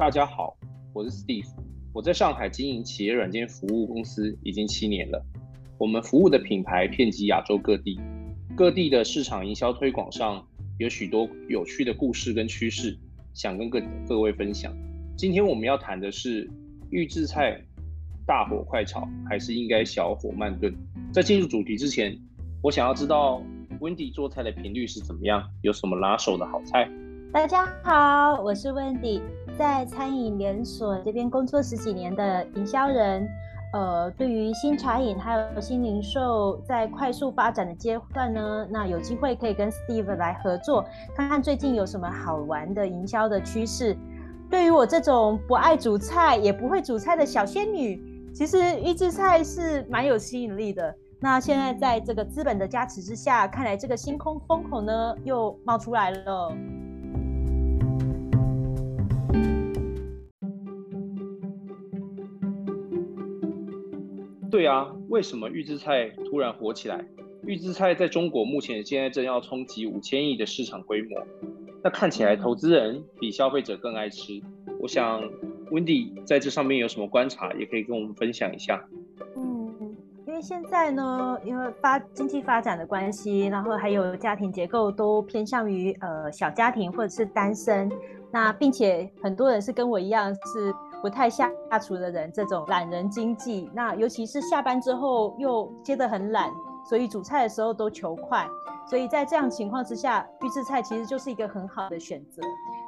大家好，我是 Steve，我在上海经营企业软件服务公司已经七年了。我们服务的品牌遍及亚洲各地，各地的市场营销推广上有许多有趣的故事跟趋势，想跟各各位分享。今天我们要谈的是预制菜大火快炒，还是应该小火慢炖？在进入主题之前，我想要知道 Wendy 做菜的频率是怎么样，有什么拿手的好菜？大家好，我是 Wendy，在餐饮连锁这边工作十几年的营销人。呃，对于新茶饮还有新零售在快速发展的阶段呢，那有机会可以跟 Steve 来合作，看看最近有什么好玩的营销的趋势。对于我这种不爱煮菜也不会煮菜的小仙女，其实预制菜是蛮有吸引力的。那现在在这个资本的加持之下，看来这个星空风口呢又冒出来了。对啊，为什么预制菜突然火起来？预制菜在中国目前现在正要冲击五千亿的市场规模，那看起来投资人比消费者更爱吃。我想，Wendy 在这上面有什么观察，也可以跟我们分享一下。嗯，因为现在呢，因为发经济发展的关系，然后还有家庭结构都偏向于呃小家庭或者是单身，那并且很多人是跟我一样是。不太下厨的人，这种懒人经济，那尤其是下班之后又接得很懒，所以煮菜的时候都求快，所以在这样情况之下，预制菜其实就是一个很好的选择。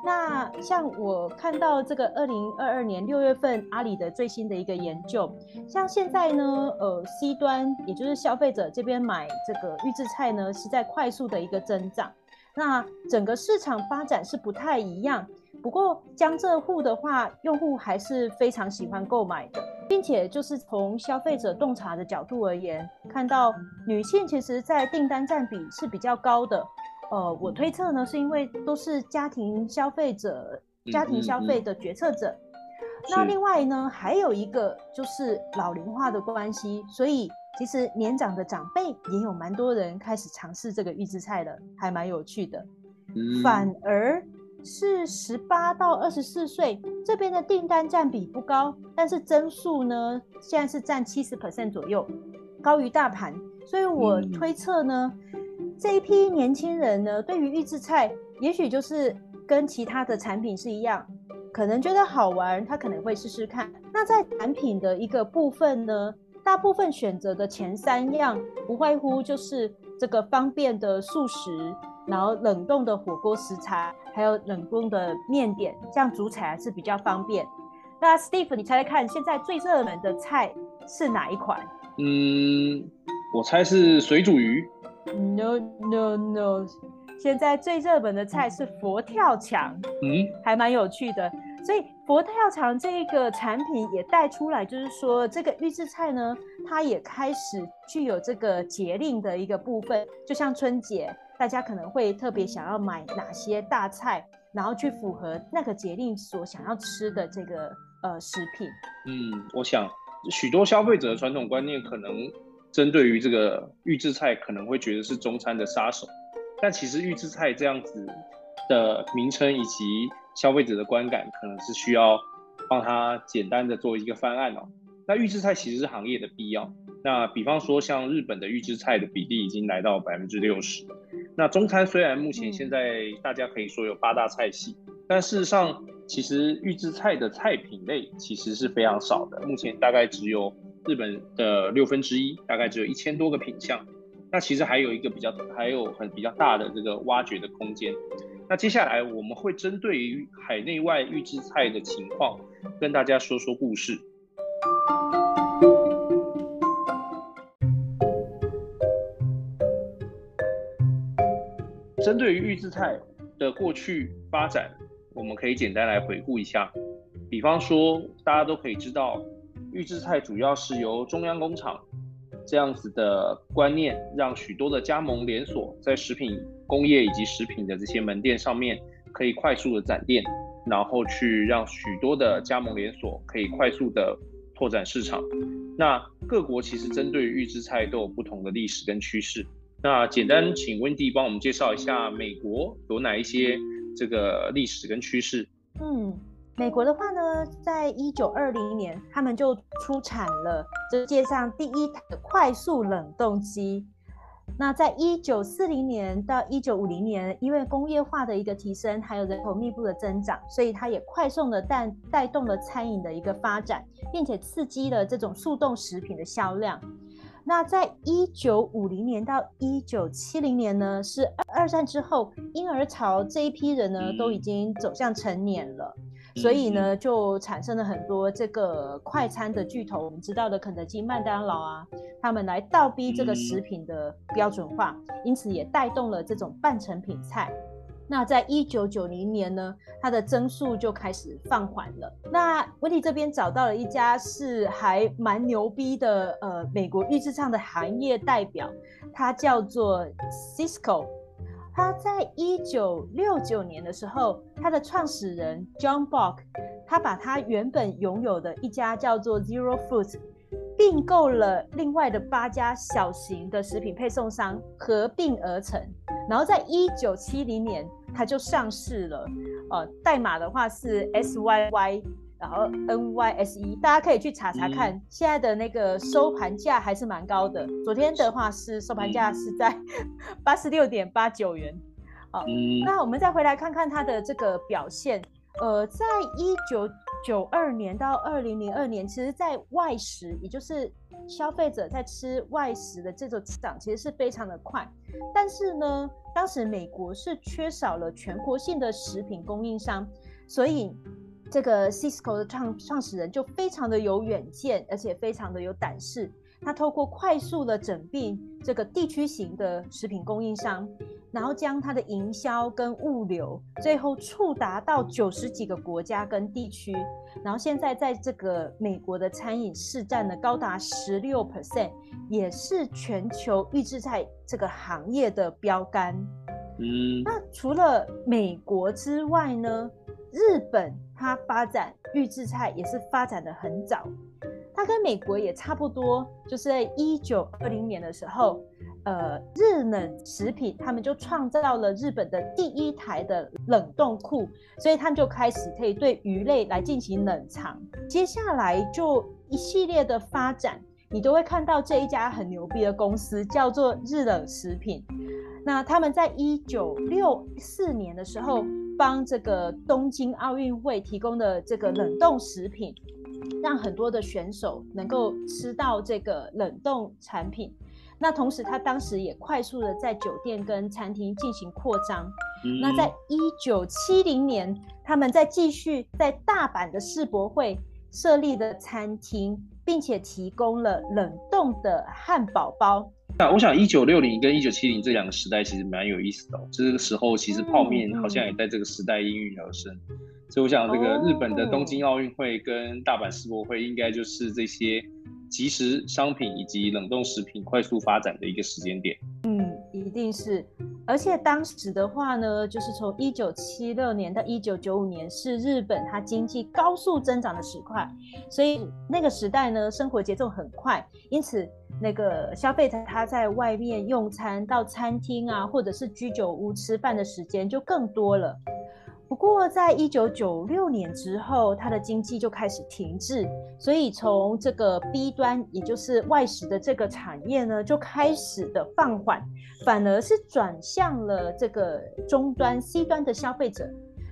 那像我看到这个二零二二年六月份阿里的最新的一个研究，像现在呢，呃，C 端也就是消费者这边买这个预制菜呢，是在快速的一个增长，那整个市场发展是不太一样。不过江浙沪的话，用户还是非常喜欢购买的，并且就是从消费者洞察的角度而言，看到女性其实在订单占比是比较高的。呃，我推测呢，是因为都是家庭消费者、家庭消费的决策者。那另外呢，还有一个就是老龄化的关系，所以其实年长的长辈也有蛮多人开始尝试这个预制菜的，还蛮有趣的。反而。是十八到二十四岁这边的订单占比不高，但是增速呢，现在是占七十 percent 左右，高于大盘。所以我推测呢，这一批年轻人呢，对于预制菜，也许就是跟其他的产品是一样，可能觉得好玩，他可能会试试看。那在产品的一个部分呢，大部分选择的前三样，不外乎就是这个方便的素食。然后冷冻的火锅食材，还有冷冻的面点，这样煮起来是比较方便。那 Steve，你猜猜看，现在最热门的菜是哪一款？嗯，我猜是水煮鱼。No No No，现在最热门的菜是佛跳墙。嗯，还蛮有趣的。所以佛跳墙这个产品也带出来，就是说这个预制菜呢，它也开始具有这个节令的一个部分，就像春节。大家可能会特别想要买哪些大菜，然后去符合那个节令所想要吃的这个呃食品。嗯，我想许多消费者的传统观念可能针对于这个预制菜可能会觉得是中餐的杀手，但其实预制菜这样子的名称以及消费者的观感，可能是需要帮他简单的做一个翻案哦。那预制菜其实是行业的必要。那比方说像日本的预制菜的比例已经来到百分之六十。那中餐虽然目前现在大家可以说有八大菜系，但事实上其实预制菜的菜品类其实是非常少的，目前大概只有日本的六分之一，大概只有一千多个品项。那其实还有一个比较还有很比较大的这个挖掘的空间。那接下来我们会针对于海内外预制菜的情况，跟大家说说故事。针对于预制菜的过去发展，我们可以简单来回顾一下。比方说，大家都可以知道，预制菜主要是由中央工厂这样子的观念，让许多的加盟连锁在食品工业以及食品的这些门店上面可以快速的展店，然后去让许多的加盟连锁可以快速的拓展市场。那各国其实针对预制菜都有不同的历史跟趋势。那简单请温蒂帮我们介绍一下美国有哪一些这个历史跟趋势？嗯，美国的话呢，在一九二零年，他们就出产了世界上第一台快速冷冻机。那在一九四零年到一九五零年，因为工业化的一个提升，还有人口密度的增长，所以它也快速的带带动了餐饮的一个发展，并且刺激了这种速冻食品的销量。那在一九五零年到一九七零年呢，是二战之后婴儿潮这一批人呢，都已经走向成年了。所以呢，就产生了很多这个快餐的巨头，我们知道的肯德基、麦当劳啊，他们来倒逼这个食品的标准化，因此也带动了这种半成品菜。那在一九九零年呢，它的增速就开始放缓了。那温迪这边找到了一家是还蛮牛逼的，呃，美国预制菜的行业代表，它叫做 Cisco。他在一九六九年的时候，他的创始人 John Bock，他把他原本拥有的一家叫做 Zero Foods 并购了另外的八家小型的食品配送商，合并而成。然后在一九七零年，它就上市了。呃，代码的话是 SYY。然后 NYSE，大家可以去查查看，现在的那个收盘价还是蛮高的。昨天的话是收盘价是在 八十六点八九元。好，那我们再回来看看它的这个表现。呃，在一九九二年到二零零二年，其实在外食，也就是消费者在吃外食的这种增长，其实是非常的快。但是呢，当时美国是缺少了全国性的食品供应商，所以。这个 Cisco 的创创始人就非常的有远见，而且非常的有胆识。他透过快速的整并这个地区型的食品供应商，然后将它的营销跟物流，最后触达到九十几个国家跟地区。然后现在在这个美国的餐饮市占呢高达十六 percent，也是全球预制菜这个行业的标杆。嗯，那除了美国之外呢，日本。它发展预制菜也是发展的很早，它跟美国也差不多，就是在一九二零年的时候，呃，日冷食品他们就创造了日本的第一台的冷冻库，所以他们就开始可以对鱼类来进行冷藏。接下来就一系列的发展，你都会看到这一家很牛逼的公司叫做日冷食品。那他们在一九六四年的时候。帮这个东京奥运会提供的这个冷冻食品，让很多的选手能够吃到这个冷冻产品。那同时，他当时也快速的在酒店跟餐厅进行扩张。那在一九七零年，他们在继续在大阪的世博会设立的餐厅，并且提供了冷冻的汉堡包。那我想，一九六零跟一九七零这两个时代其实蛮有意思的。这个时候，其实泡面好像也在这个时代应运而生。所以，我想这个日本的东京奥运会跟大阪世博会，应该就是这些即时商品以及冷冻食品快速发展的一个时间点。嗯，一定是。而且当时的话呢，就是从一九七六年到一九九五年，是日本它经济高速增长的时块。所以那个时代呢，生活节奏很快，因此。那个消费者他在外面用餐，到餐厅啊，或者是居酒屋吃饭的时间就更多了。不过，在一九九六年之后，它的经济就开始停滞，所以从这个 B 端，也就是外食的这个产业呢，就开始的放缓，反而是转向了这个终端 C 端的消费者。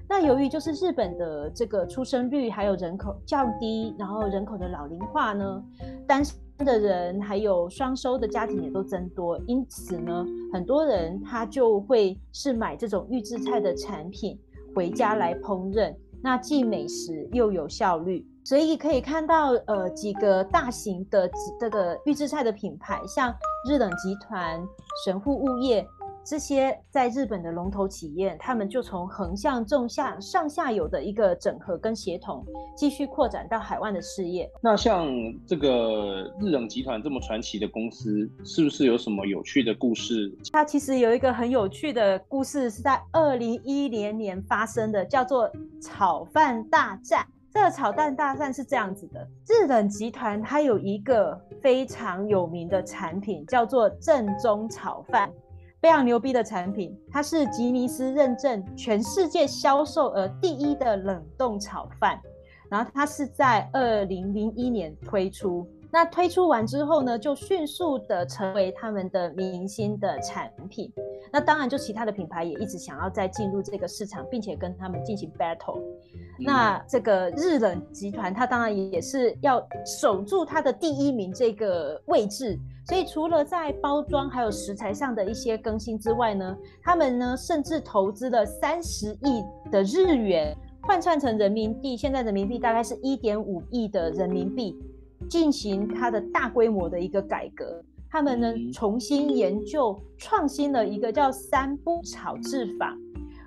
那由于就是日本的这个出生率还有人口降低，然后人口的老龄化呢，单身的人还有双收的家庭也都增多，因此呢，很多人他就会是买这种预制菜的产品回家来烹饪，那既美食又有效率，所以可以看到呃几个大型的这个预制菜的品牌，像日冷集团、神户物业。这些在日本的龙头企业，他们就从横向、纵向、上下游的一个整合跟协同，继续扩展到海外的事业。那像这个日冷集团这么传奇的公司，是不是有什么有趣的故事？它其实有一个很有趣的故事，是在二零一零年发生的，叫做炒饭大战。这个炒蛋大战是这样子的：日冷集团它有一个非常有名的产品，叫做正宗炒饭。非常牛逼的产品，它是吉尼斯认证全世界销售额第一的冷冻炒饭。然后它是在二零零一年推出，那推出完之后呢，就迅速的成为他们的明星的产品。那当然，就其他的品牌也一直想要再进入这个市场，并且跟他们进行 battle。那这个日冷集团，它当然也是要守住它的第一名这个位置。所以除了在包装还有食材上的一些更新之外呢，他们呢甚至投资了三十亿的日元。换算成人民币，现在人民币大概是一点五亿的人民币，进行它的大规模的一个改革。他们呢重新研究创新了一个叫三不炒制法，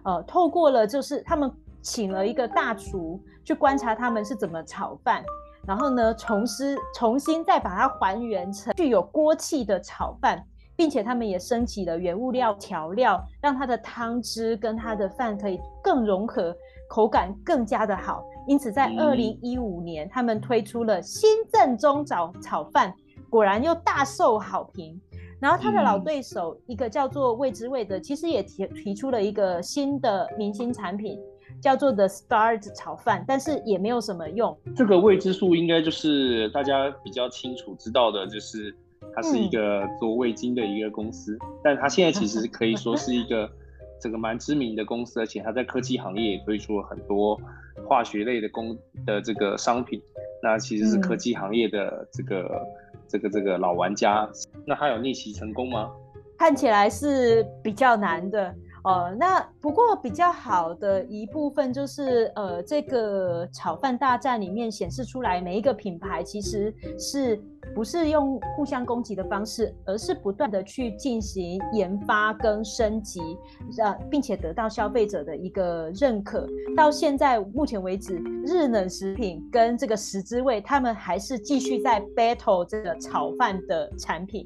呃，透过了就是他们请了一个大厨去观察他们是怎么炒饭，然后呢重施重新再把它还原成具有锅气的炒饭，并且他们也升级了原物料调料，让它的汤汁跟它的饭可以更融合。口感更加的好，因此在二零一五年，他们推出了新正宗炒炒饭，果然又大受好评。然后他的老对手一个叫做未知味的，其实也提提出了一个新的明星产品，叫做 The Star 炒饭，但是也没有什么用。这个未知数应该就是大家比较清楚知道的，就是它是一个做味精的一个公司，但它现在其实可以说是一个。这个蛮知名的公司，而且它在科技行业也推出了很多化学类的工的这个商品。那其实是科技行业的这个这个这个老玩家。那它有逆袭成功吗？看起来是比较难的。哦，那不过比较好的一部分就是，呃，这个炒饭大战里面显示出来，每一个品牌其实是不是用互相攻击的方式，而是不断的去进行研发跟升级，呃并且得到消费者的一个认可。到现在目前为止，日冷食品跟这个食之味，他们还是继续在 battle 这个炒饭的产品。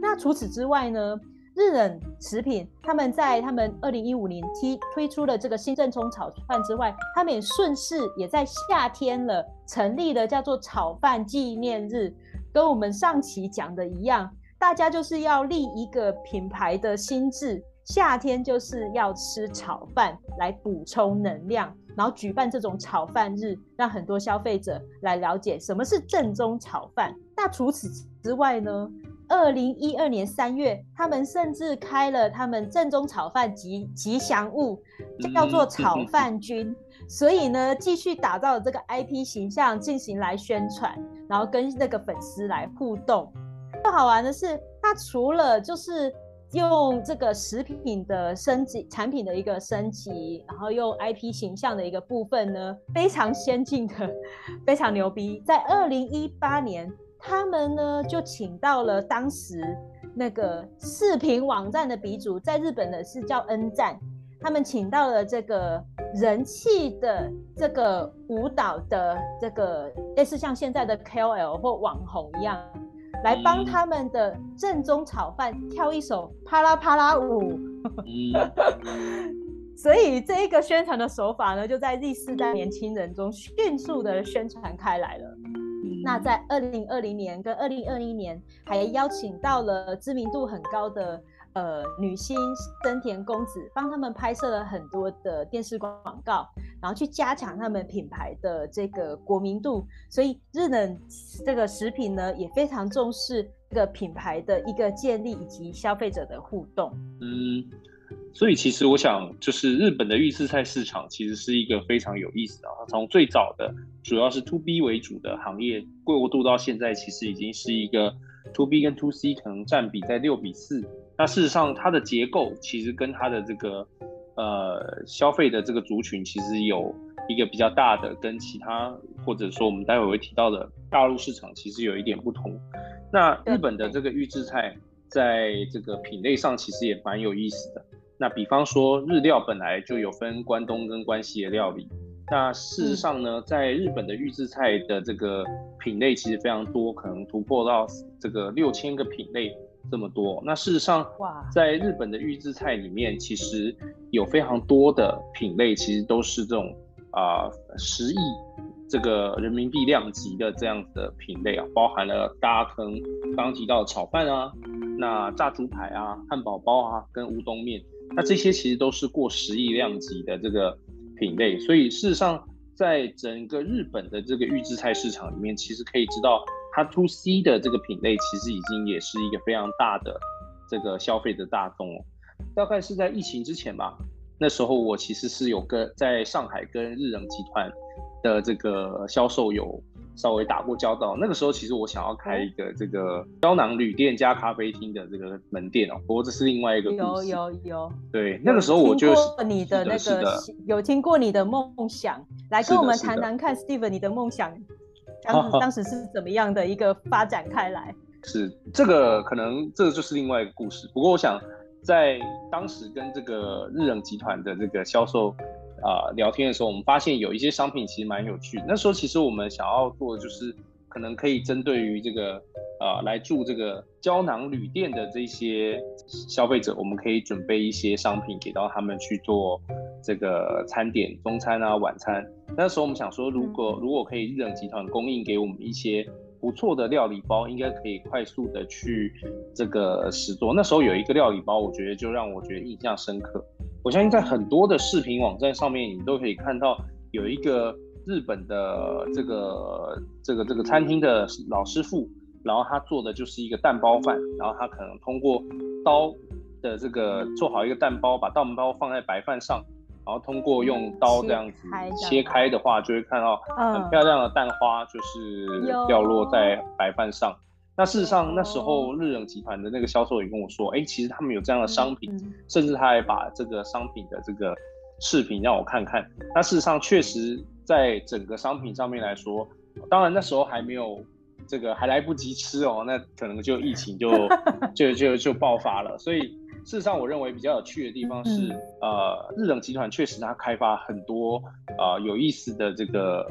那除此之外呢？日冷食品，他们在他们二零一五年推推出了这个新正宗炒饭之外，他们也顺势也在夏天了成立了叫做炒饭纪念日，跟我们上期讲的一样，大家就是要立一个品牌的心智，夏天就是要吃炒饭来补充能量，然后举办这种炒饭日，让很多消费者来了解什么是正宗炒饭。那除此之外呢？二零一二年三月，他们甚至开了他们正宗炒饭吉吉祥物，叫做炒饭君。所以呢，继续打造这个 IP 形象进行来宣传，然后跟那个粉丝来互动。更好玩的是，它除了就是用这个食品的升级、产品的一个升级，然后用 IP 形象的一个部分呢，非常先进的，非常牛逼。在二零一八年。他们呢就请到了当时那个视频网站的鼻祖，在日本的是叫 N 站，他们请到了这个人气的这个舞蹈的这个类似像现在的 KOL 或网红一样，来帮他们的正宗炒饭跳一首啪啦啪啦舞。所以这一个宣传的手法呢，就在 Z 世代年轻人中迅速的宣传开来了。那在二零二零年跟二零二一年，还邀请到了知名度很高的呃女星森田公子，帮他们拍摄了很多的电视广告，然后去加强他们品牌的这个国民度。所以日冷这个食品呢，也非常重视这个品牌的一个建立以及消费者的互动。嗯。所以其实我想，就是日本的预制菜市场其实是一个非常有意思的。从最早的主要是 to B 为主的行业，过渡到现在，其实已经是一个 to B 跟 to C 可能占比在六比四。那事实上，它的结构其实跟它的这个呃消费的这个族群，其实有一个比较大的跟其他或者说我们待会会提到的大陆市场，其实有一点不同。那日本的这个预制菜在这个品类上，其实也蛮有意思的。那比方说日料本来就有分关东跟关西的料理，那事实上呢，在日本的预制菜的这个品类其实非常多，可能突破到这个六千个品类这么多。那事实上，在日本的预制菜里面，其实有非常多的品类，其实都是这种啊十亿这个人民币量级的这样子的品类啊，包含了大家可能刚刚提到的炒饭啊。那炸猪排啊、汉堡包啊跟乌冬面，那这些其实都是过十亿量级的这个品类，所以事实上在整个日本的这个预制菜市场里面，其实可以知道它 to C 的这个品类其实已经也是一个非常大的这个消费的大众哦。大概是在疫情之前吧，那时候我其实是有跟在上海跟日冷集团的这个销售有。稍微打过交道，那个时候其实我想要开一个这个胶囊旅店加咖啡厅的这个门店哦，不过这是另外一个有有有，对，那个时候我就你的那个有听过你的梦想，来跟我们谈谈看，Steve，你的梦想当当时是怎么样的一个发展开来？是这个可能这个就是另外一个故事，不过我想在当时跟这个日冷集团的这个销售。啊，聊天的时候，我们发现有一些商品其实蛮有趣。那时候其实我们想要做的就是，可能可以针对于这个呃来住这个胶囊旅店的这些消费者，我们可以准备一些商品给到他们去做这个餐点，中餐啊、晚餐。那时候我们想说，如果如果可以日冷集团供应给我们一些不错的料理包，应该可以快速的去这个实做。那时候有一个料理包，我觉得就让我觉得印象深刻。我相信在很多的视频网站上面，你都可以看到有一个日本的这个这个这个餐厅的老师傅，然后他做的就是一个蛋包饭，然后他可能通过刀的这个做好一个蛋包，把蛋包放在白饭上，然后通过用刀这样子切开的话，就会看到很漂亮的蛋花，就是掉落在白饭上。那事实上，那时候日冷集团的那个销售也跟我说，哎，其实他们有这样的商品，甚至他还把这个商品的这个视频让我看看。那事实上，确实在整个商品上面来说，当然那时候还没有这个还来不及吃哦，那可能就疫情就 就就就爆发了。所以事实上，我认为比较有趣的地方是，呃，日冷集团确实它开发很多啊有意思的这个。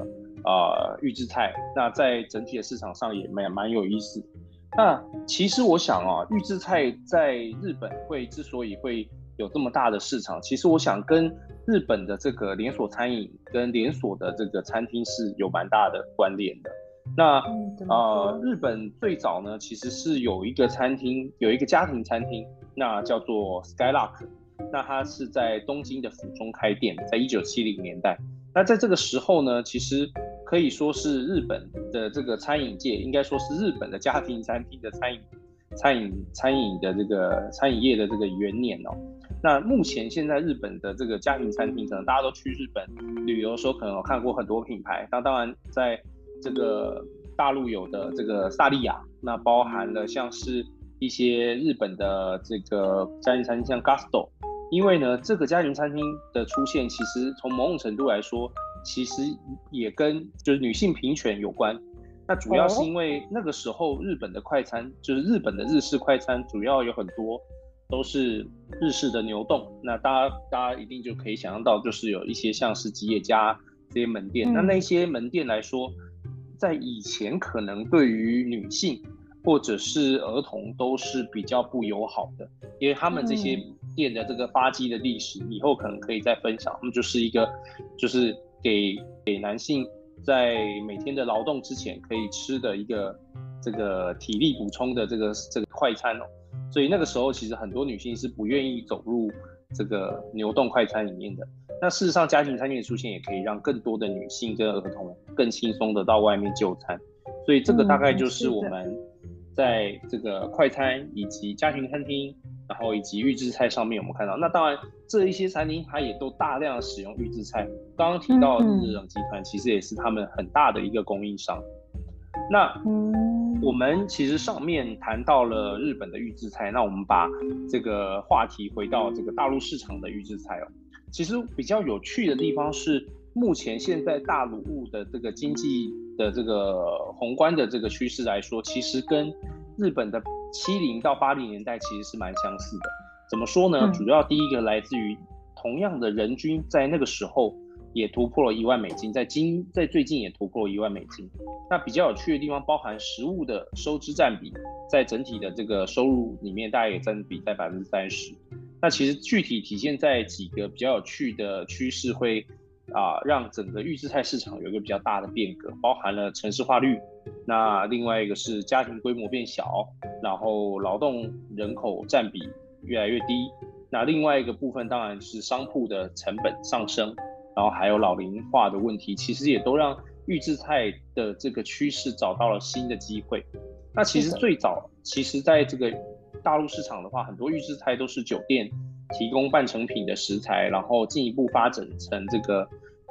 啊，预制菜，那在整体的市场上也蛮蛮有意思。那其实我想啊，预制菜在日本会之所以会有这么大的市场，其实我想跟日本的这个连锁餐饮跟连锁的这个餐厅是有蛮大的关联的。那啊，日本最早呢，其实是有一个餐厅，有一个家庭餐厅，那叫做 Skylark，那它是在东京的府中开店，在一九七零年代。那在这个时候呢，其实。可以说是日本的这个餐饮界，应该说是日本的家庭餐厅的餐饮、餐饮、餐饮的这个餐饮业的这个元年哦。那目前现在日本的这个家庭餐厅，可能大家都去日本旅游的时候，可能有看过很多品牌。那当然，在这个大陆有的这个萨莉亚，那包含了像是一些日本的这个家庭餐厅，像 Gusto。因为呢，这个家庭餐厅的出现，其实从某种程度来说。其实也跟就是女性平权有关，那主要是因为那个时候日本的快餐，就是日本的日式快餐，主要有很多都是日式的牛洞。那大家大家一定就可以想象到，就是有一些像是吉野家这些门店，那那些门店来说，在以前可能对于女性或者是儿童都是比较不友好的，因为他们这些店的这个发迹的历史，以后可能可以再分享。他们就是一个就是。给给男性在每天的劳动之前可以吃的一个这个体力补充的这个这个快餐哦，所以那个时候其实很多女性是不愿意走入这个牛顿快餐里面的。那事实上，家庭餐厅的出现也可以让更多的女性跟儿童更轻松的到外面就餐。所以这个大概就是我们在这个快餐以及家庭餐厅。然后以及预制菜上面，我们看到，那当然这一些餐厅它也都大量使用预制菜。刚刚提到日冷集团其实也是他们很大的一个供应商。那我们其实上面谈到了日本的预制菜，那我们把这个话题回到这个大陆市场的预制菜哦。其实比较有趣的地方是，目前现在大陆的这个经济的这个宏观的这个趋势来说，其实跟日本的七零到八零年代其实是蛮相似的，怎么说呢？主要第一个来自于同样的人均在那个时候也突破了一万美金，在今在最近也突破了一万美金。那比较有趣的地方包含食物的收支占比，在整体的这个收入里面大概也占比在百分之三十。那其实具体体现在几个比较有趣的趋势会啊，让整个预制菜市场有一个比较大的变革，包含了城市化率，那另外一个是家庭规模变小，然后劳动人口占比越来越低，那另外一个部分当然是商铺的成本上升，然后还有老龄化的问题，其实也都让预制菜的这个趋势找到了新的机会。那其实最早，其实在这个大陆市场的话，很多预制菜都是酒店。提供半成品的食材，然后进一步发展成这个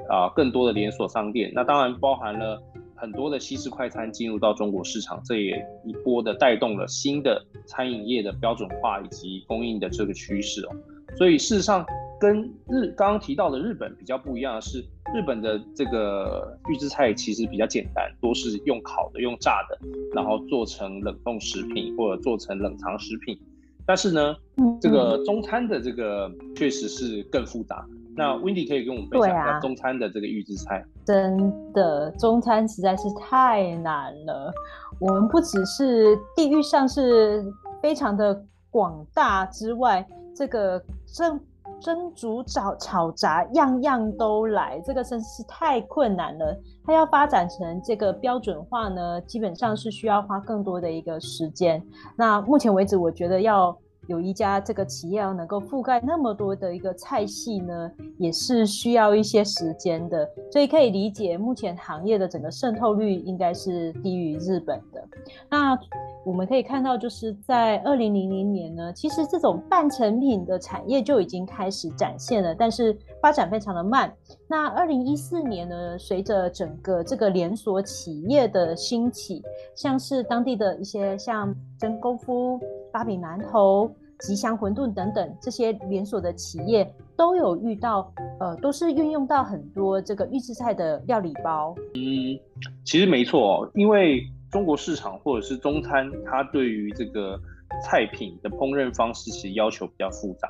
啊更多的连锁商店。那当然包含了很多的西式快餐进入到中国市场，这也一波的带动了新的餐饮业的标准化以及供应的这个趋势哦。所以事实上跟日刚刚提到的日本比较不一样的是，日本的这个预制菜其实比较简单，都是用烤的、用炸的，然后做成冷冻食品或者做成冷藏食品。但是呢，这个中餐的这个确实是更复杂。那 Wendy 可以跟我们分享一下中餐的这个预制菜。真的，中餐实在是太难了。我们不只是地域上是非常的广大之外，这个蒸蒸煮炒炒炸样样都来，这个真是太困难了。它要发展成这个标准化呢，基本上是需要花更多的一个时间。那目前为止，我觉得要有一家这个企业要能够覆盖那么多的一个菜系呢，也是需要一些时间的。所以可以理解，目前行业的整个渗透率应该是低于日本的。那我们可以看到，就是在二零零零年呢，其实这种半成品的产业就已经开始展现了，但是发展非常的慢。那二零一四年呢，随着整个这个连锁企业的兴起，像是当地的一些像真功夫、八饼馒头、吉祥馄饨等等这些连锁的企业，都有遇到，呃，都是运用到很多这个预制菜的料理包。嗯，其实没错，因为。中国市场或者是中餐，它对于这个菜品的烹饪方式其实要求比较复杂，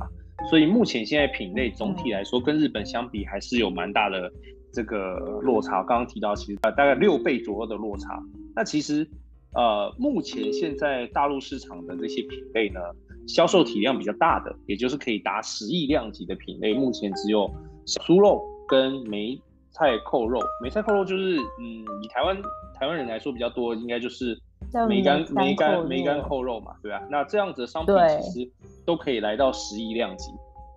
所以目前现在品类总体来说跟日本相比还是有蛮大的这个落差。刚刚提到其实呃大概六倍左右的落差。那其实呃目前现在大陆市场的这些品类呢，销售体量比较大的，也就是可以达十亿量级的品类，目前只有酥肉跟梅菜扣肉。梅菜扣肉就是嗯以台湾。台湾人来说比较多，应该就是梅干梅干梅干扣肉嘛，对吧？那这样子的商品其实都可以来到十亿量级，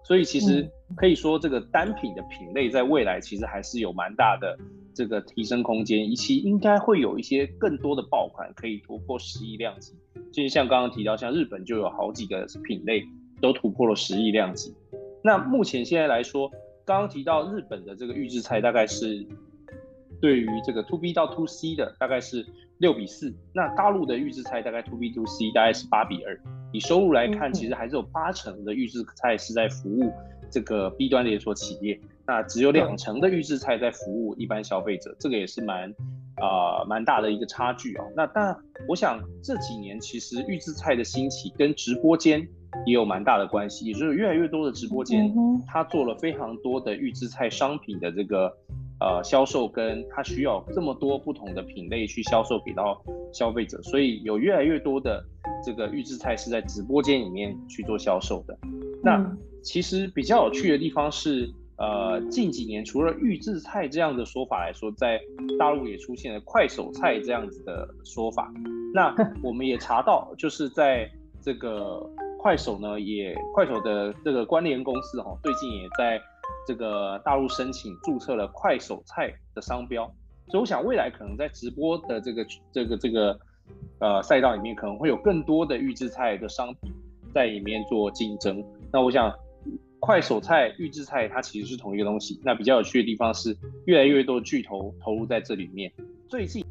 所以其实可以说这个单品的品类在未来其实还是有蛮大的这个提升空间，以及应该会有一些更多的爆款可以突破十亿量级。就是像刚刚提到，像日本就有好几个品类都突破了十亿量级。那目前现在来说，刚刚提到日本的这个预制菜大概是。对于这个 to B 到 to C 的大概是六比四，那大陆的预制菜大概 to B to C 大概是八比二。以收入来看，其实还是有八成的预制菜是在服务这个 B 端连锁企业，那只有两成的预制菜在服务一般消费者，这个也是蛮啊蛮大的一个差距哦。那但我想这几年其实预制菜的兴起跟直播间也有蛮大的关系，也就是越来越多的直播间，它做了非常多的预制菜商品的这个。呃，销售跟它需要这么多不同的品类去销售给到消费者，所以有越来越多的这个预制菜是在直播间里面去做销售的。那其实比较有趣的地方是，呃，近几年除了预制菜这样的说法来说，在大陆也出现了快手菜这样子的说法。那 我们也查到，就是在这个快手呢，也快手的这个关联公司哈，最近也在。这个大陆申请注册了快手菜的商标，所以我想未来可能在直播的这个这个这个呃赛道里面，可能会有更多的预制菜的商品在里面做竞争。那我想快手菜、预制菜它其实是同一个东西。那比较有趣的地方是，越来越多巨头投入在这里面。最近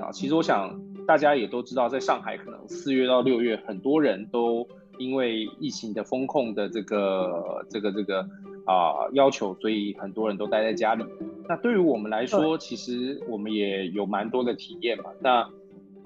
啊，其实我想。大家也都知道，在上海可能四月到六月，很多人都因为疫情的风控的这个这个这个啊要求，所以很多人都待在家里。那对于我们来说，其实我们也有蛮多的体验嘛。那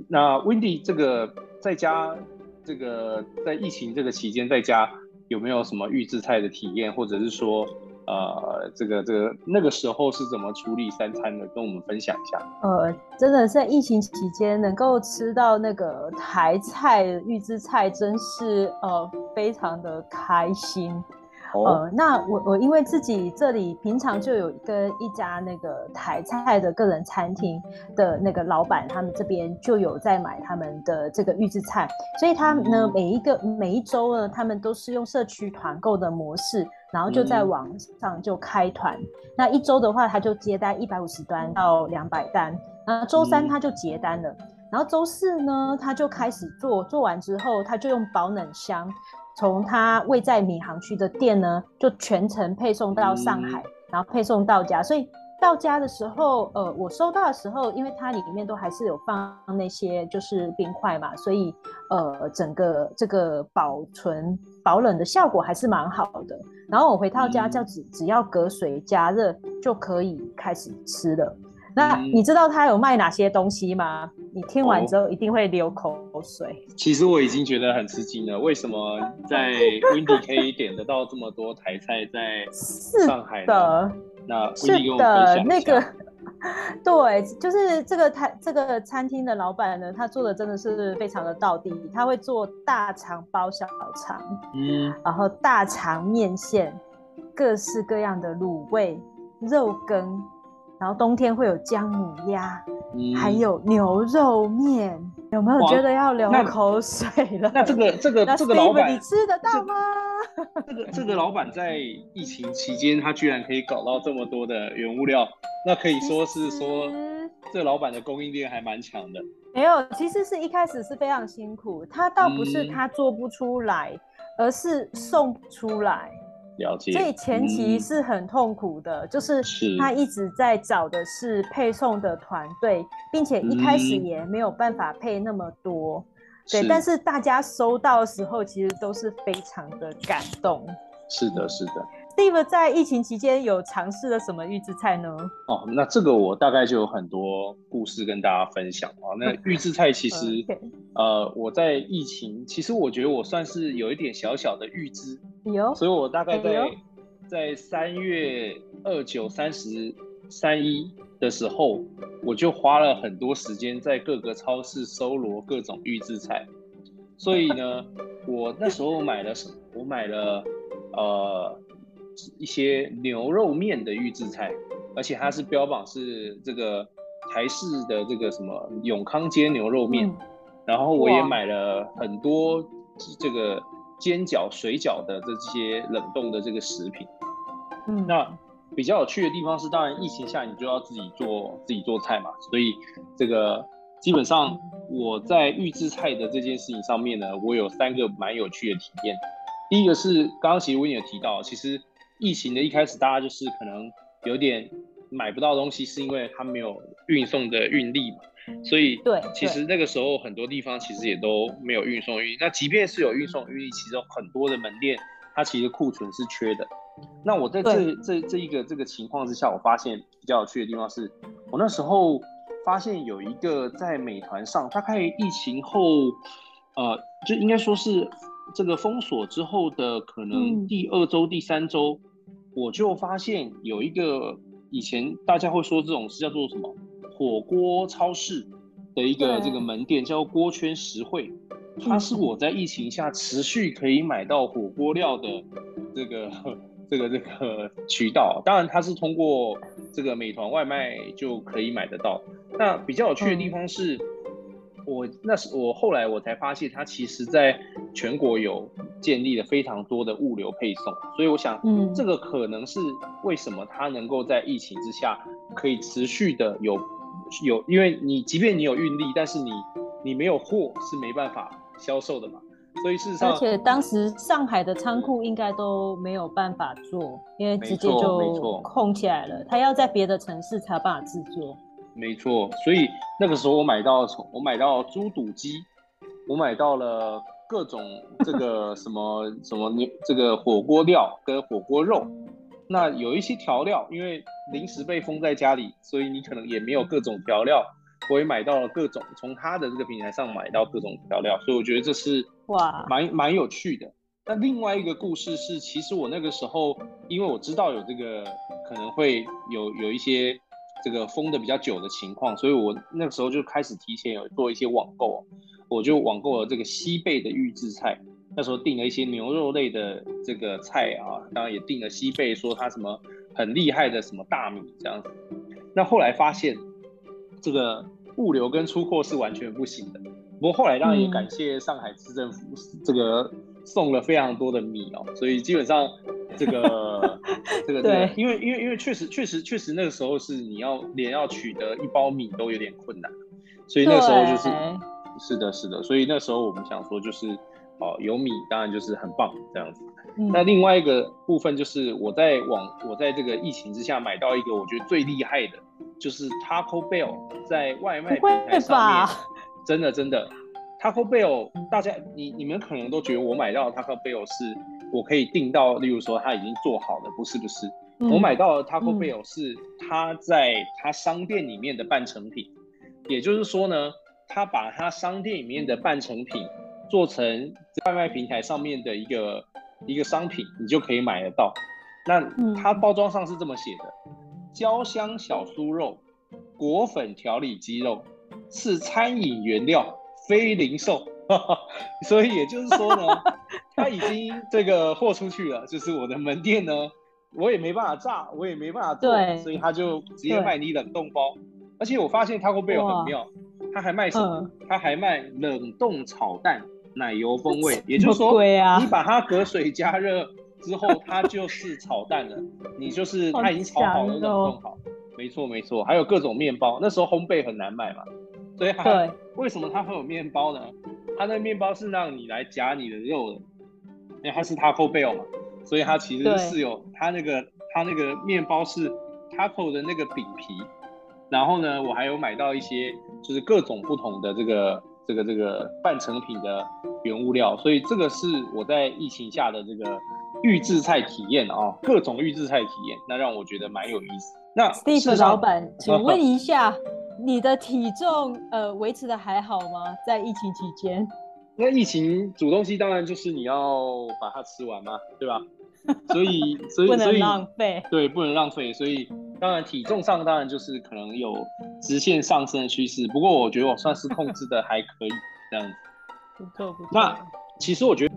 那 Wendy 这个在家这个在疫情这个期间在家有没有什么预制菜的体验，或者是说呃，这个这个那个时候是怎么处理三餐的，跟我们分享一下。呃，真的在疫情期间能够吃到那个台菜预制菜，真是呃非常的开心。呃，那我我因为自己这里平常就有跟一家那个台菜的个人餐厅的那个老板，他们这边就有在买他们的这个预制菜，所以他呢每一个每一周呢，他们都是用社区团购的模式，然后就在网上就开团。那一周的话，他就接单一百五十单到两百单，那周三他就结单了，然后周四呢他就开始做，做完之后他就用保冷箱。从他位在闵行区的店呢，就全程配送到上海，然后配送到家。所以到家的时候，呃，我收到的时候，因为它里面都还是有放那些就是冰块嘛，所以呃，整个这个保存保冷的效果还是蛮好的。然后我回到家，就只只要隔水加热就可以开始吃了。那你知道他有卖哪些东西吗？你听完之后一定会流口水。其实我已经觉得很吃惊了，为什么在 Windy 可以点得到这么多台菜在上海的？那是的，那个 对，就是这个台这个餐厅的老板呢，他做的真的是非常的到地，他会做大肠包小肠，嗯，然后大肠面线，各式各样的卤味、肉羹。然后冬天会有姜母鸭，还有牛肉面，有没有觉得要流口水了？那这个这个这个老板，你吃得到吗？这个这个老板在疫情期间，他居然可以搞到这么多的原物料，那可以说是说，这老板的供应链还蛮强的。没有，其实是一开始是非常辛苦，他倒不是他做不出来，而是送不出来。所以前期是很痛苦的，就是他一直在找的是配送的团队，并且一开始也没有办法配那么多，对。但是大家收到的时候，其实都是非常的感动。是的，是的。Steve 在疫情期间有尝试了什么预制菜呢？哦，那这个我大概就有很多故事跟大家分享啊。那预制菜其实，呃，我在疫情，其实我觉得我算是有一点小小的预知，有，所以我大概在在三月二九、三十、三一的时候，我就花了很多时间在各个超市搜罗各种预制菜。所以呢，我那时候买了什么？我买了呃。一些牛肉面的预制菜，而且它是标榜是这个台式的这个什么永康街牛肉面，然后我也买了很多这个煎饺、水饺的这些冷冻的这个食品。嗯，那比较有趣的地方是，当然疫情下你就要自己做自己做菜嘛，所以这个基本上我在预制菜的这件事情上面呢，我有三个蛮有趣的体验。第一个是刚刚其实我也有提到，其实。疫情的一开始，大家就是可能有点买不到东西，是因为它没有运送的运力嘛。所以，对，其实那个时候很多地方其实也都没有运送运力。那即便是有运送运力，其实很多的门店它其实库存是缺的。那我在这这这一个这个情况之下，我发现比较有趣的地方是，我那时候发现有一个在美团上，大概疫情后，呃，就应该说是这个封锁之后的可能第二周、第三周。我就发现有一个以前大家会说这种是叫做什么火锅超市的一个这个门店，叫锅圈实惠，它是我在疫情下持续可以买到火锅料的这个这个这个渠道。当然，它是通过这个美团外卖就可以买得到。那比较有趣的地方是。我那是我后来我才发现，它其实在全国有建立了非常多的物流配送，所以我想，嗯，这个可能是为什么它能够在疫情之下可以持续的有有，因为你即便你有运力，但是你你没有货是没办法销售的嘛，所以事实上，而且当时上海的仓库应该都没有办法做，因为直接就空起来了，他要在别的城市才有办法制作。没错，所以那个时候我买到从我买到猪肚鸡，我买到了各种这个什么什么牛这个火锅料跟火锅肉，那有一些调料，因为临时被封在家里，所以你可能也没有各种调料，我也买到了各种从他的这个平台上买到各种调料，所以我觉得这是哇蛮蛮有趣的。那另外一个故事是，其实我那个时候，因为我知道有这个可能会有有一些这个封的比较久的情况，所以我那个时候就开始提前有做一些网购，我就网购了这个西贝的预制菜。那时候订了一些牛肉类的这个菜啊，当然也订了西贝，说它什么很厉害的什么大米这样子。那后来发现这个物流跟出货是完全不行的。不过后来当然也感谢上海市政府这个送了非常多的米哦，所以基本上这个 这个对，因为因为因为确实确实确实那个时候是你要连要取得一包米都有点困难，所以那个时候就是是的是的，所以那时候我们想说就是。哦，有米当然就是很棒这样子。那另外一个部分就是我在网，我在这个疫情之下买到一个我觉得最厉害的，就是 Taco Bell 在外卖平台上面，真的真的 Taco Bell，大家你你们可能都觉得我买到 Taco Bell 是我可以订到，例如说它已经做好了，不是不是，我买到的 Taco Bell 是它在它商店里面的半成品，也就是说呢，它把它商店里面的半成品。做成外卖平台上面的一个一个商品，你就可以买得到。那它包装上是这么写的：焦香小酥肉、果粉调理鸡肉，是餐饮原料，非零售。所以也就是说呢，他已经这个货出去了，就是我的门店呢，我也没办法炸，我也没办法做，所以他就直接卖你冷冻包。而且我发现 Taco Bell 很妙，他还卖什么？他还卖冷冻炒蛋。奶油风味，也就是说，你把它隔水加热之后，它就是炒蛋了。你就是 它已经炒好了，冷冻好。没错没错，还有各种面包。那时候烘焙很难卖嘛，所以还为什么它会有面包呢？它那面包是让你来夹你的肉的，因为它是 Taco Bell 嘛，所以它其实是有它那个它那个面包是 Taco 的那个饼皮。然后呢，我还有买到一些就是各种不同的这个。这个这个半成品的原物料，所以这个是我在疫情下的这个预制菜体验啊，各种预制菜体验，那让我觉得蛮有意思。那 Steve 老板，请问一下，你的体重呃维持的还好吗？在疫情期间？那疫情煮东西当然就是你要把它吃完嘛，对吧？所以所以所以浪费，对，不能浪费，所以。当然，体重上当然就是可能有直线上升的趋势，不过我觉得我算是控制的还可以这样子。不错不错。那其实我觉得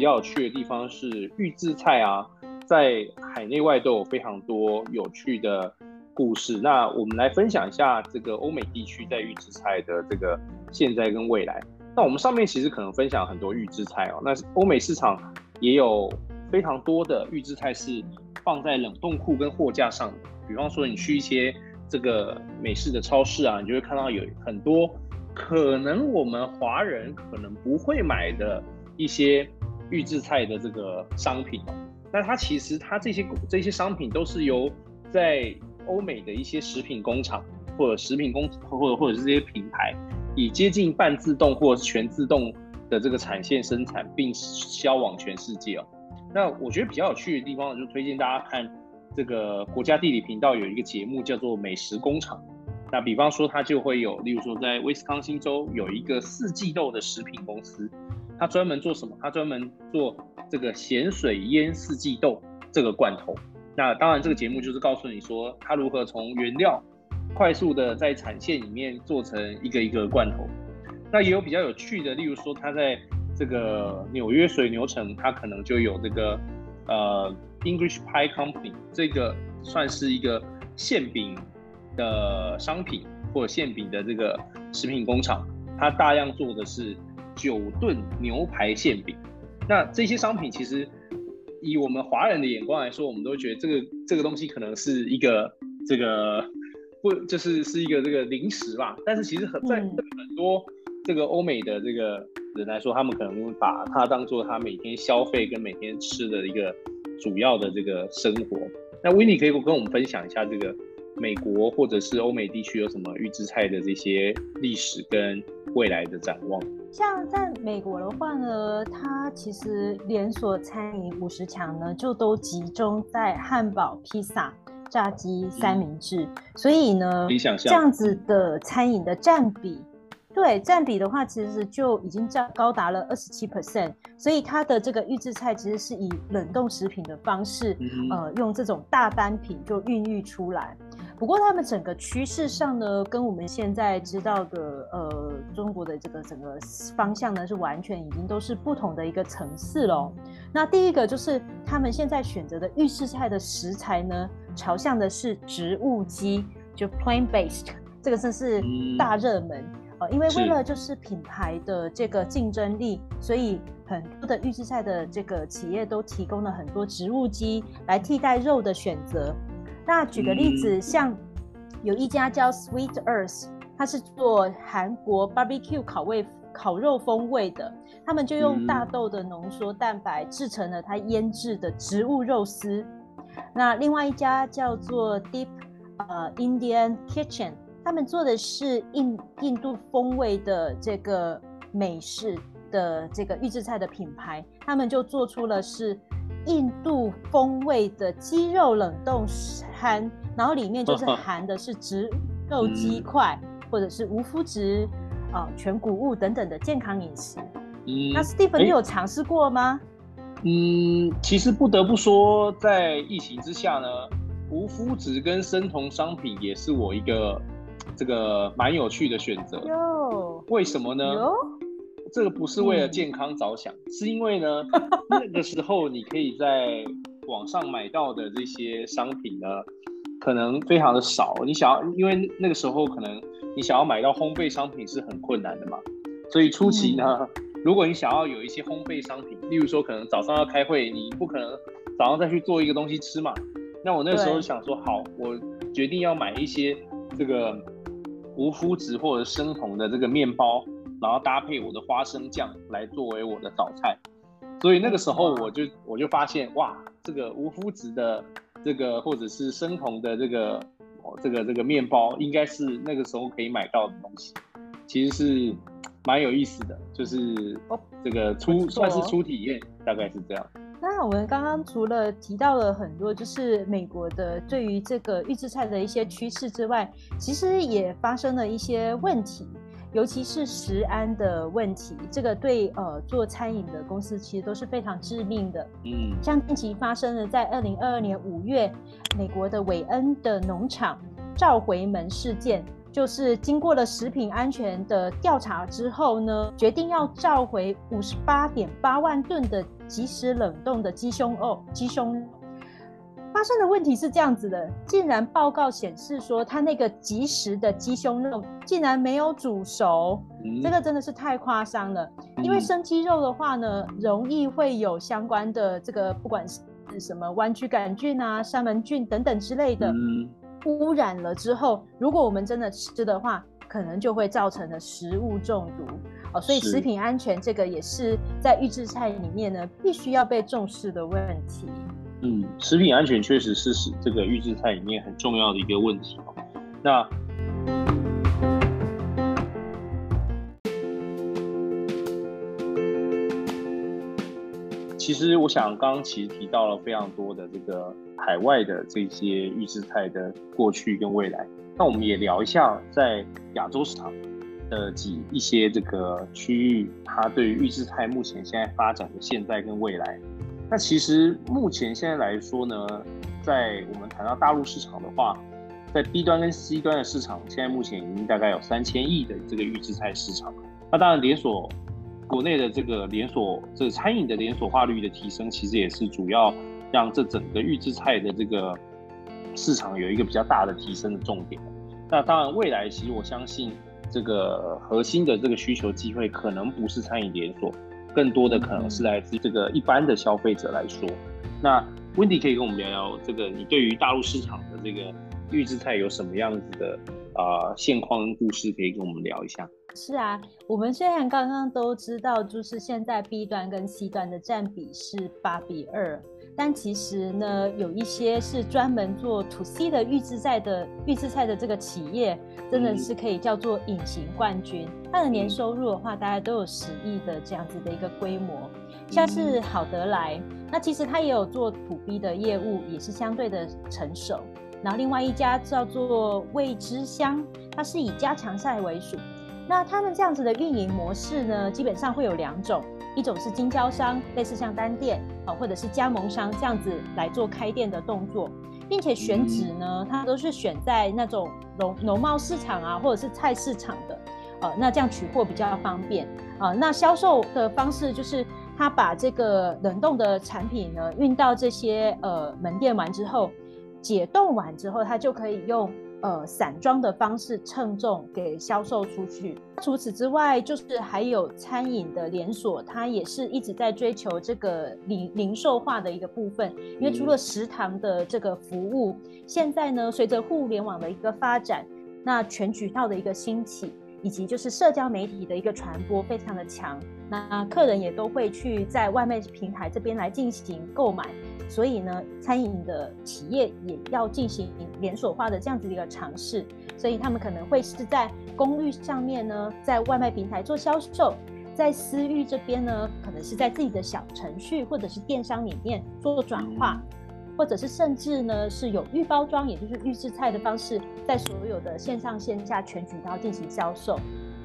比较有趣的地方是预制菜啊，在海内外都有非常多有趣的故事。那我们来分享一下这个欧美地区在预制菜的这个现在跟未来。那我们上面其实可能分享很多预制菜哦，那欧美市场也有非常多的预制菜是放在冷冻库跟货架上。比方说你去一些这个美式的超市啊，你就会看到有很多可能我们华人可能不会买的一些预制菜的这个商品。那它其实它这些这些商品都是由在欧美的一些食品工厂或者食品工或者或者是这些品牌。以接近半自动或者全自动的这个产线生产，并销往全世界哦。那我觉得比较有趣的地方，就推荐大家看这个国家地理频道有一个节目叫做《美食工厂》。那比方说，它就会有，例如说在威斯康星州有一个四季豆的食品公司，它专门做什么？它专门做这个咸水腌四季豆这个罐头。那当然，这个节目就是告诉你说，它如何从原料。快速的在产线里面做成一个一个罐头，那也有比较有趣的，例如说它在这个纽约水牛城，它可能就有这个呃 English Pie Company，这个算是一个馅饼的商品或者馅饼的这个食品工厂，它大量做的是九顿牛排馅饼。那这些商品其实以我们华人的眼光来说，我们都觉得这个这个东西可能是一个这个。不就是是一个这个零食吧？但是其实很在很多这个欧美的这个人来说，他们可能把它当做他每天消费跟每天吃的一个主要的这个生活。那维尼可以跟我们分享一下这个美国或者是欧美地区有什么预制菜的这些历史跟未来的展望？像在美国的话呢，它其实连锁餐饮五十强呢就都集中在汉堡、披萨。炸鸡、三明治，所以呢，这样子的餐饮的占比。对占比的话，其实就已经占高达了二十七 percent，所以它的这个预制菜其实是以冷冻食品的方式，呃，用这种大单品就孕育出来。不过他们整个趋势上呢，跟我们现在知道的呃中国的这个整个方向呢，是完全已经都是不同的一个层次喽。那第一个就是他们现在选择的预制菜的食材呢，朝向的是植物基，就 plant based，这个真是大热门。呃，因为为了就是品牌的这个竞争力，所以很多的预制菜的这个企业都提供了很多植物基来替代肉的选择。那举个例子，像有一家叫 Sweet Earth，它是做韩国 barbecue 烤味烤肉风味的，他们就用大豆的浓缩蛋白制成了它腌制的植物肉丝。那另外一家叫做 Deep 呃 Indian Kitchen。他们做的是印印度风味的这个美式的这个预制菜的品牌，他们就做出了是印度风味的鸡肉冷冻餐，然后里面就是 含的是植肉鸡块或者是无麸质啊全谷物等等的健康饮食。嗯，那 Stephen 你有尝试过吗？嗯，其实不得不说，在疫情之下呢，无麸质跟生酮商品也是我一个。这个蛮有趣的选择，为什么呢？这个不是为了健康着想，是因为呢，那个时候你可以在网上买到的这些商品呢，可能非常的少。你想要，因为那个时候可能你想要买到烘焙商品是很困难的嘛，所以初期呢，如果你想要有一些烘焙商品，例如说可能早上要开会，你不可能早上再去做一个东西吃嘛。那我那时候想说，好，我决定要买一些这个。无麸质或者生酮的这个面包，然后搭配我的花生酱来作为我的早餐，所以那个时候我就我就发现哇，这个无麸质的这个或者是生酮的这个这个这个面包，应该是那个时候可以买到的东西，其实是蛮有意思的，就是这个初算是初体验，大概是这样。那我们刚刚除了提到了很多，就是美国的对于这个预制菜的一些趋势之外，其实也发生了一些问题，尤其是食安的问题。这个对呃做餐饮的公司其实都是非常致命的。嗯，像近期发生的，在二零二二年五月，美国的韦恩的农场召回门事件。就是经过了食品安全的调查之后呢，决定要召回五十八点八万吨的即时冷冻的鸡胸肉。鸡胸发生的问题是这样子的，竟然报告显示说，它那个即食的鸡胸肉竟然没有煮熟，这个真的是太夸张了。因为生鸡肉的话呢，容易会有相关的这个不管是什么弯曲杆菌啊、沙门菌等等之类的。污染了之后，如果我们真的吃的话，可能就会造成了食物中毒哦。所以食品安全这个也是在预制菜里面呢，必须要被重视的问题。嗯，食品安全确实是是这个预制菜里面很重要的一个问题。那其实我想，刚刚其实提到了非常多的这个海外的这些预制菜的过去跟未来。那我们也聊一下在亚洲市场的几一些这个区域，它对于预制菜目前现在发展的现在跟未来。那其实目前现在来说呢，在我们谈到大陆市场的话，在 B 端跟 C 端的市场，现在目前已经大概有三千亿的这个预制菜市场。那当然连锁。国内的这个连锁，这餐饮的连锁化率的提升，其实也是主要让这整个预制菜的这个市场有一个比较大的提升的重点。那当然，未来其实我相信，这个核心的这个需求机会可能不是餐饮连锁，更多的可能是来自这个一般的消费者来说。那温迪可以跟我们聊聊这个，你对于大陆市场的这个预制菜有什么样子的啊现况故事，可以跟我们聊一下？是啊，我们虽然刚刚都知道，就是现在 B 端跟 C 端的占比是八比二，但其实呢，有一些是专门做 To C 的预制菜的预制菜的这个企业，真的是可以叫做隐形冠军。它的年收入的话，大概都有十亿的这样子的一个规模。像是好得来，那其实它也有做 To B 的业务，也是相对的成熟。然后另外一家叫做味之香，它是以加强菜为主。那他们这样子的运营模式呢，基本上会有两种，一种是经销商，类似像单店啊，或者是加盟商这样子来做开店的动作，并且选址呢，它都是选在那种农农贸市场啊，或者是菜市场的，呃，那这样取货比较方便啊。那销售的方式就是他把这个冷冻的产品呢运到这些呃门店完之后，解冻完之后，他就可以用。呃，散装的方式称重给销售出去。除此之外，就是还有餐饮的连锁，它也是一直在追求这个零零售化的一个部分。因为除了食堂的这个服务，现在呢，随着互联网的一个发展，那全渠道的一个兴起，以及就是社交媒体的一个传播非常的强，那客人也都会去在外卖平台这边来进行购买。所以呢，餐饮的企业也要进行连锁化的这样子的一个尝试，所以他们可能会是在公寓上面呢，在外卖平台做销售，在私域这边呢，可能是在自己的小程序或者是电商里面做转化，或者是甚至呢是有预包装，也就是预制菜的方式，在所有的线上线下全渠道进行销售。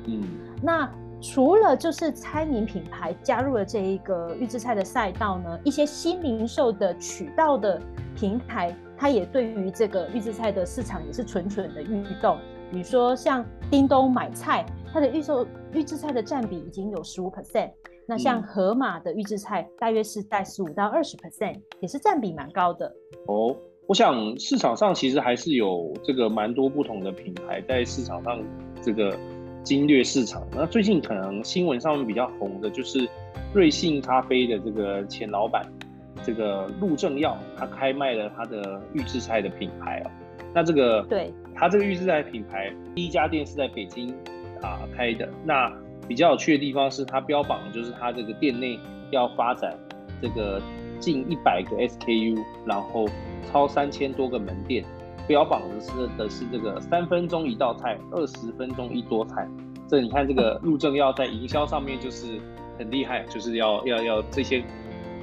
嗯，那。除了就是餐饮品牌加入了这一个预制菜的赛道呢，一些新零售的渠道的平台，它也对于这个预制菜的市场也是蠢蠢的运动。比如说像叮咚买菜，它的预售预制菜的占比已经有十五 percent。那像盒马的预制菜，大约是在十五到二十 percent，也是占比蛮高的。哦，我想市场上其实还是有这个蛮多不同的品牌在市场上这个。经略市场，那最近可能新闻上面比较红的就是瑞幸咖啡的这个前老板，这个陆正耀，他开卖了他的预制菜的品牌哦。那这个对，他这个预制菜品牌第一家店是在北京啊开的。那比较有趣的地方是他标榜就是他这个店内要发展这个近一百个 SKU，然后超三千多个门店。标榜的是的是这个三分钟一道菜，二十分钟一桌菜。这你看这个陆正要在营销上面就是很厉害，就是要要要这些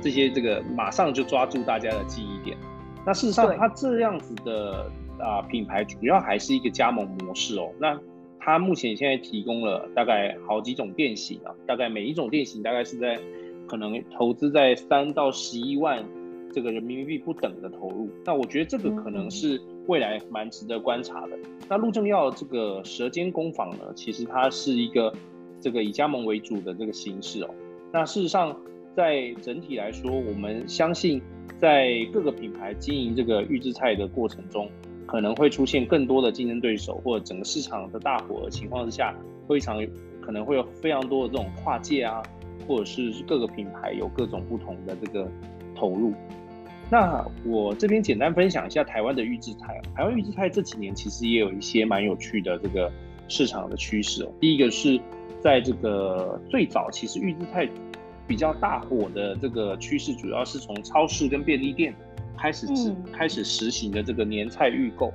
这些这个马上就抓住大家的记忆点。那事实上，它这样子的啊品牌主要还是一个加盟模式哦。那它目前现在提供了大概好几种店型啊，大概每一种店型大概是在可能投资在三到十一万。这个人民币不等的投入，那我觉得这个可能是未来蛮值得观察的。那陆正耀这个舌尖工坊呢，其实它是一个这个以加盟为主的这个形式哦。那事实上，在整体来说，我们相信在各个品牌经营这个预制菜的过程中，可能会出现更多的竞争对手，或者整个市场的大火的情况之下，非常可能会有非常多的这种跨界啊，或者是各个品牌有各种不同的这个投入。那我这边简单分享一下台湾的预制菜。台湾预制菜这几年其实也有一些蛮有趣的这个市场的趋势哦。第一个是在这个最早，其实预制菜比较大火的这个趋势，主要是从超市跟便利店开始开始实行的这个年菜预购。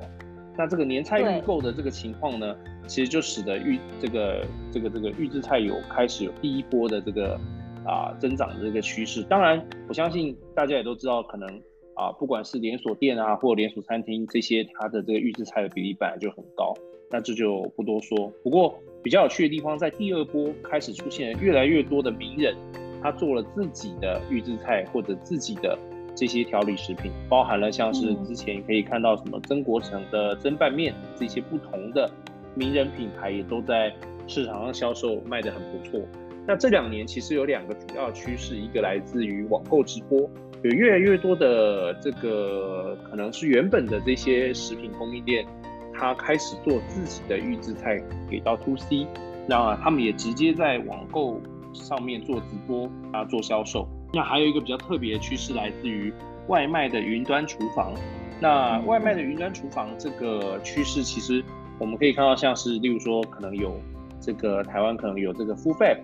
那这个年菜预购的这个情况呢，其实就使得预这个这个这个预制菜有开始有第一波的这个。啊，增长的这个趋势，当然，我相信大家也都知道，可能啊，不管是连锁店啊，或连锁餐厅这些，它的这个预制菜的比例本来就很高，那这就不多说。不过比较有趣的地方，在第二波开始出现越来越多的名人，他做了自己的预制菜或者自己的这些调理食品，包含了像是之前可以看到什么曾国成的蒸拌面，这些不同的名人品牌也都在市场上销售卖得很不错。那这两年其实有两个主要趋势，一个来自于网购直播，有越来越多的这个可能是原本的这些食品供应链，它开始做自己的预制菜给到 To C，那他们也直接在网购上面做直播啊做销售。那还有一个比较特别的趋势来自于外卖的云端厨房。那外卖的云端厨房这个趋势，其实我们可以看到像是例如说可能有这个台湾可能有这个 Food Fab。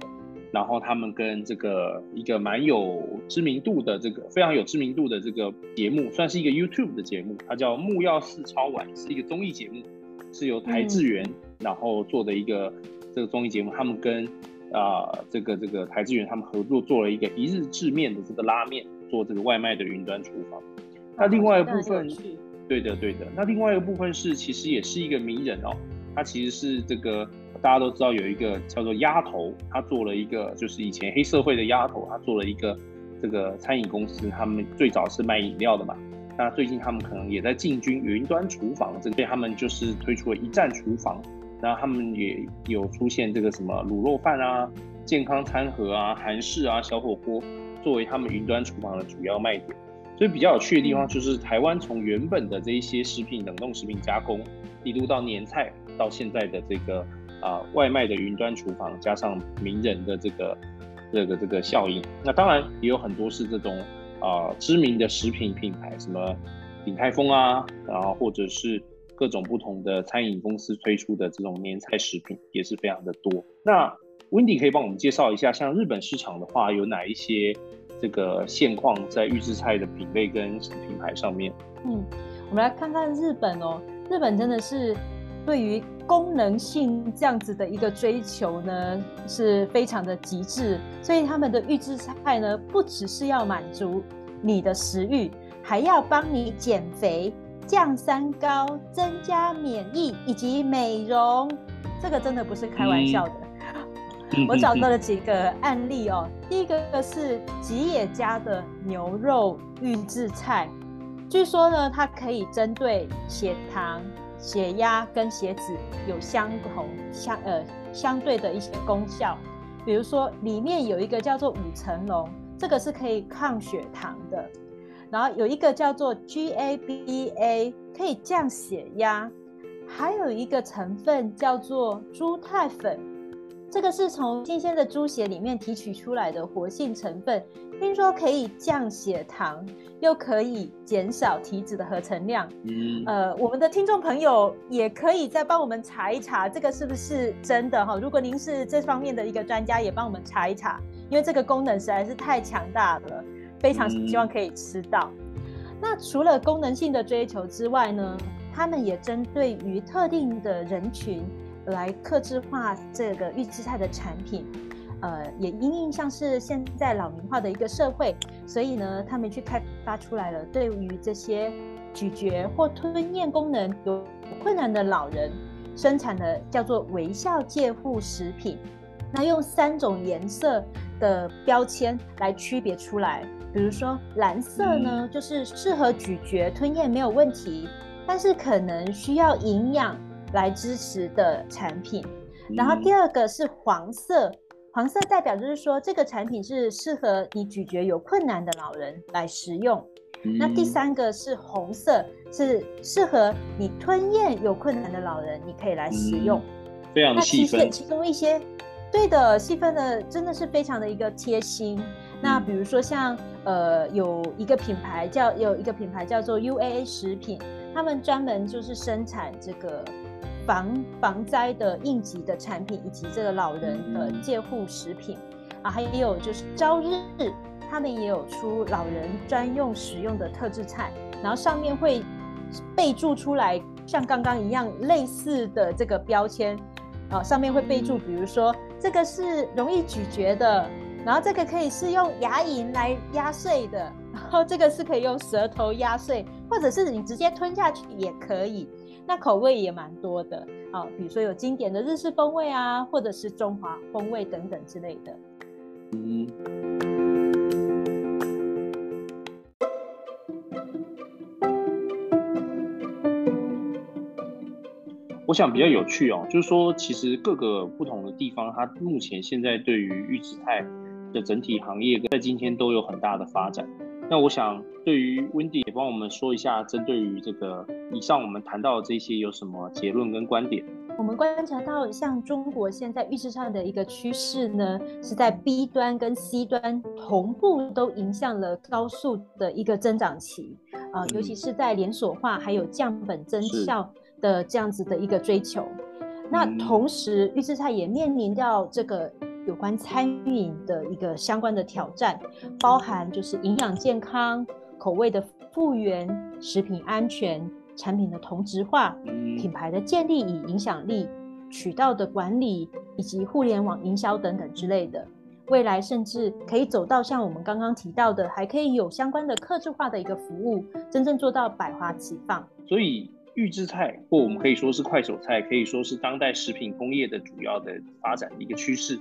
然后他们跟这个一个蛮有知名度的这个非常有知名度的这个节目，算是一个 YouTube 的节目，它叫《木曜四超玩》，是一个综艺节目，是由台智源然后做的一个这个综艺节目。他们跟啊这个这个台智源他们合作做了一个一日制面的这个拉面，做这个外卖的云端厨房。那另外一部分，对的，对的。那另外一个部分是，其实也是一个名人哦，他其实是这个大家都知道有一个叫做丫头，他做了一个就是以前黑社会的丫头，他做了一个这个餐饮公司，他们最早是卖饮料的嘛。那最近他们可能也在进军云端厨房，这边他们就是推出了一站厨房，然后他们也有出现这个什么卤肉饭啊、健康餐盒啊、韩式啊、小火锅，作为他们云端厨房的主要卖点。所以比较有趣的地方就是，台湾从原本的这一些食品冷冻食品加工，一路到年菜，到现在的这个啊外卖的云端厨房，加上名人的这个这个这个效应，那当然也有很多是这种啊知名的食品品牌，什么鼎泰丰啊，然后或者是各种不同的餐饮公司推出的这种年菜食品，也是非常的多。那 Wendy 可以帮我们介绍一下，像日本市场的话，有哪一些？这个现况在预制菜的品类跟品牌上面，嗯，我们来看看日本哦。日本真的是对于功能性这样子的一个追求呢，是非常的极致。所以他们的预制菜呢，不只是要满足你的食欲，还要帮你减肥、降三高、增加免疫以及美容。这个真的不是开玩笑的。我找到了几个案例哦。第一个是吉野家的牛肉预制菜，据说呢，它可以针对血糖、血压跟血脂有相同相呃相对的一些功效。比如说，里面有一个叫做五层龙，这个是可以抗血糖的；然后有一个叫做 GABA，可以降血压；还有一个成分叫做猪肽粉。这个是从新鲜的猪血里面提取出来的活性成分，听说可以降血糖，又可以减少体脂的合成量。嗯，呃，我们的听众朋友也可以再帮我们查一查，这个是不是真的哈？如果您是这方面的一个专家，也帮我们查一查，因为这个功能实在是太强大了，非常希望可以吃到。那除了功能性的追求之外呢，他们也针对于特定的人群。来克制化这个预制菜的产品，呃，也因应像是现在老龄化的一个社会，所以呢，他们去开发出来了，对于这些咀嚼或吞咽功能有困难的老人，生产的叫做微笑介护食品。那用三种颜色的标签来区别出来，比如说蓝色呢，就是适合咀嚼吞咽没有问题，但是可能需要营养。来支持的产品，然后第二个是黄色，黄色代表就是说这个产品是适合你咀嚼有困难的老人来食用。那第三个是红色，是适合你吞咽有困难的老人，你可以来食用。非常细分，其中一些对的细分的真的是非常的一个贴心。那比如说像呃有一个品牌叫有一个品牌叫做 UAA 食品，他们专门就是生产这个。防防灾的应急的产品，以及这个老人的介护食品啊，还有就是朝日，他们也有出老人专用使用的特制菜，然后上面会备注出来，像刚刚一样类似的这个标签啊，上面会备注，比如说这个是容易咀嚼的，然后这个可以是用牙龈来压碎的，然后这个是可以用舌头压碎，或者是你直接吞下去也可以。那口味也蛮多的啊，比如说有经典的日式风味啊，或者是中华风味等等之类的。嗯，我想比较有趣哦，就是说其实各个不同的地方，它目前现在对于预制菜的整体行业，在今天都有很大的发展。那我想，对于 Wendy 也帮我们说一下，针对于这个以上我们谈到的这些有什么结论跟观点？我们观察到，像中国现在预制菜的一个趋势呢，是在 B 端跟 C 端同步都迎向了高速的一个增长期啊，尤其是在连锁化还有降本增效的这样子的一个追求。那同时，预制菜也面临到这个。有关餐饮的一个相关的挑战，包含就是营养健康、口味的复原、食品安全、产品的同质化、品牌的建立与影响力、渠道的管理以及互联网营销等等之类的。未来甚至可以走到像我们刚刚提到的，还可以有相关的客制化的一个服务，真正做到百花齐放。所以预制菜，或我们可以说是快手菜，可以说是当代食品工业的主要的发展的一个趋势。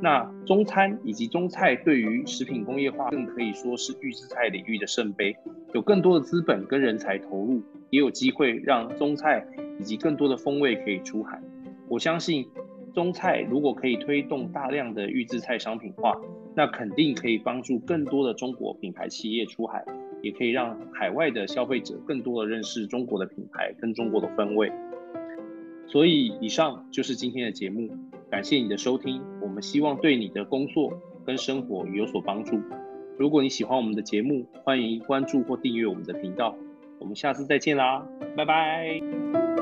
那中餐以及中菜对于食品工业化，更可以说是预制菜领域的圣杯，有更多的资本跟人才投入，也有机会让中菜以及更多的风味可以出海。我相信。中菜如果可以推动大量的预制菜商品化，那肯定可以帮助更多的中国品牌企业出海，也可以让海外的消费者更多的认识中国的品牌跟中国的风味。所以，以上就是今天的节目，感谢你的收听。我们希望对你的工作跟生活有所帮助。如果你喜欢我们的节目，欢迎关注或订阅我们的频道。我们下次再见啦，拜拜。